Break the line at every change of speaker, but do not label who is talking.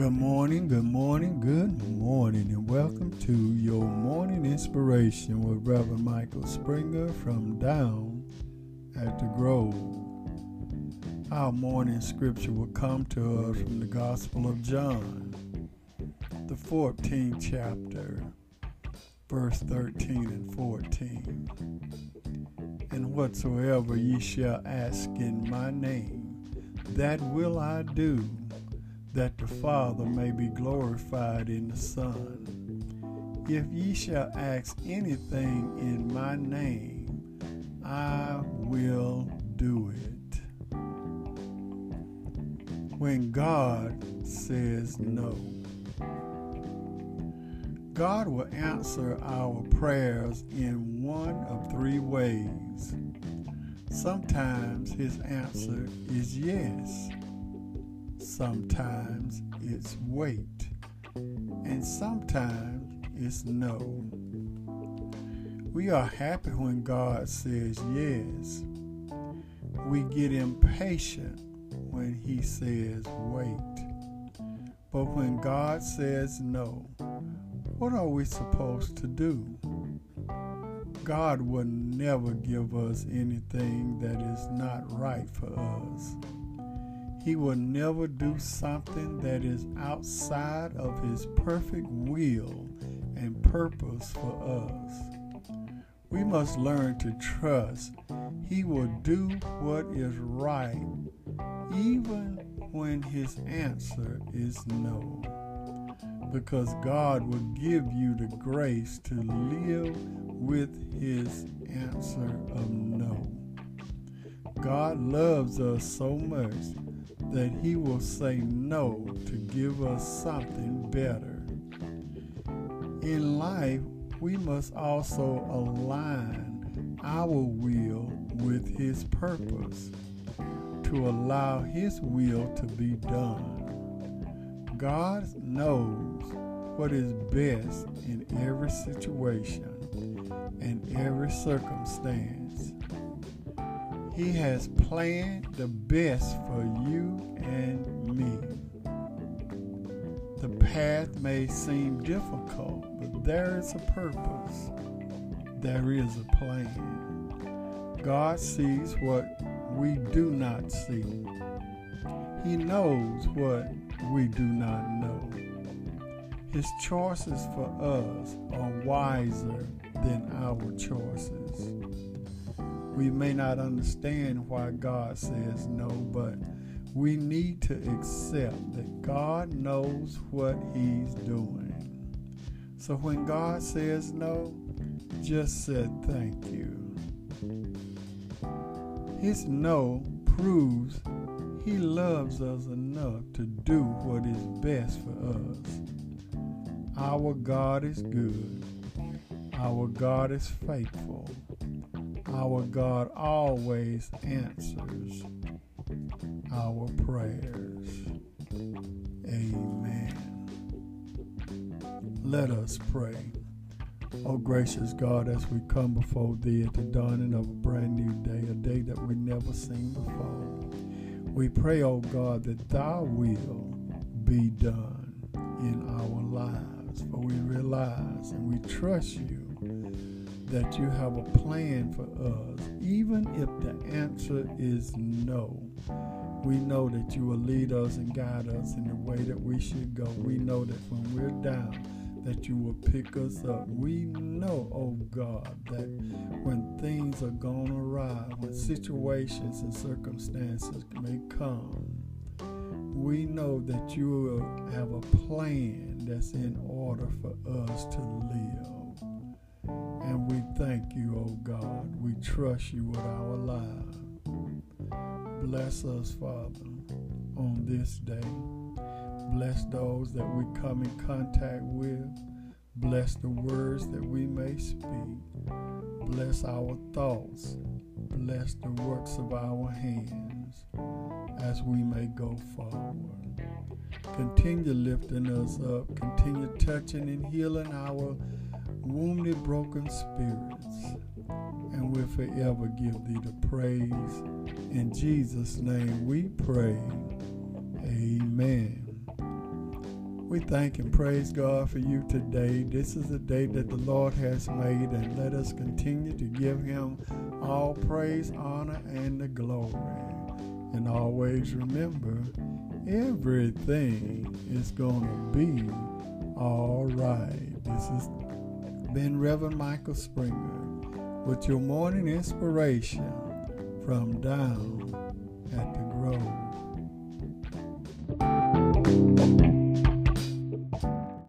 Good morning, good morning, good morning, and welcome to your morning inspiration with Reverend Michael Springer from Down at the Grove. Our morning scripture will come to us from the Gospel of John, the 14th chapter, verse 13 and 14. And whatsoever ye shall ask in my name, that will I do that the Father may be glorified in the Son. If ye shall ask anything in my name, I will do it. When God says no, God will answer our prayers in one of three ways. Sometimes his answer is yes Sometimes it's wait, and sometimes it's no. We are happy when God says yes. We get impatient when He says wait. But when God says no, what are we supposed to do? God will never give us anything that is not right for us. He will never do something that is outside of His perfect will and purpose for us. We must learn to trust He will do what is right, even when His answer is no. Because God will give you the grace to live with His answer of no. God loves us so much that He will say no to give us something better. In life, we must also align our will with His purpose to allow His will to be done. God knows what is best in every situation and every circumstance. He has planned the best for you and me. The path may seem difficult, but there is a purpose. There is a plan. God sees what we do not see. He knows what we do not know. His choices for us are wiser than our choices. We may not understand why God says no, but we need to accept that God knows what He's doing. So when God says no, just say thank you. His no proves He loves us enough to do what is best for us. Our God is good. Our God is faithful. Our God always answers our prayers. Amen. Let us pray. Oh, gracious God, as we come before Thee at the dawning of a brand new day, a day that we never seen before, we pray, oh God, that Thy will be done in our lives. For we realize and we trust You that you have a plan for us, even if the answer is no. We know that you will lead us and guide us in the way that we should go. We know that when we're down, that you will pick us up. We know, oh God, that when things are going awry, when situations and circumstances may come, we know that you will have a plan that's in order for us to thank you, O oh God. We trust you with our lives. Bless us, Father, on this day. Bless those that we come in contact with. Bless the words that we may speak. Bless our thoughts. Bless the works of our hands as we may go forward. Continue lifting us up. Continue touching and healing our wounded, broken spirits, and we'll forever give thee the praise. In Jesus' name we pray. Amen. We thank and praise God for you today. This is a day that the Lord has made, and let us continue to give Him all praise, honor, and the glory. And always remember, everything is going to be all right. This has been Reverend Michael Springer with your morning inspiration from down at the Grove.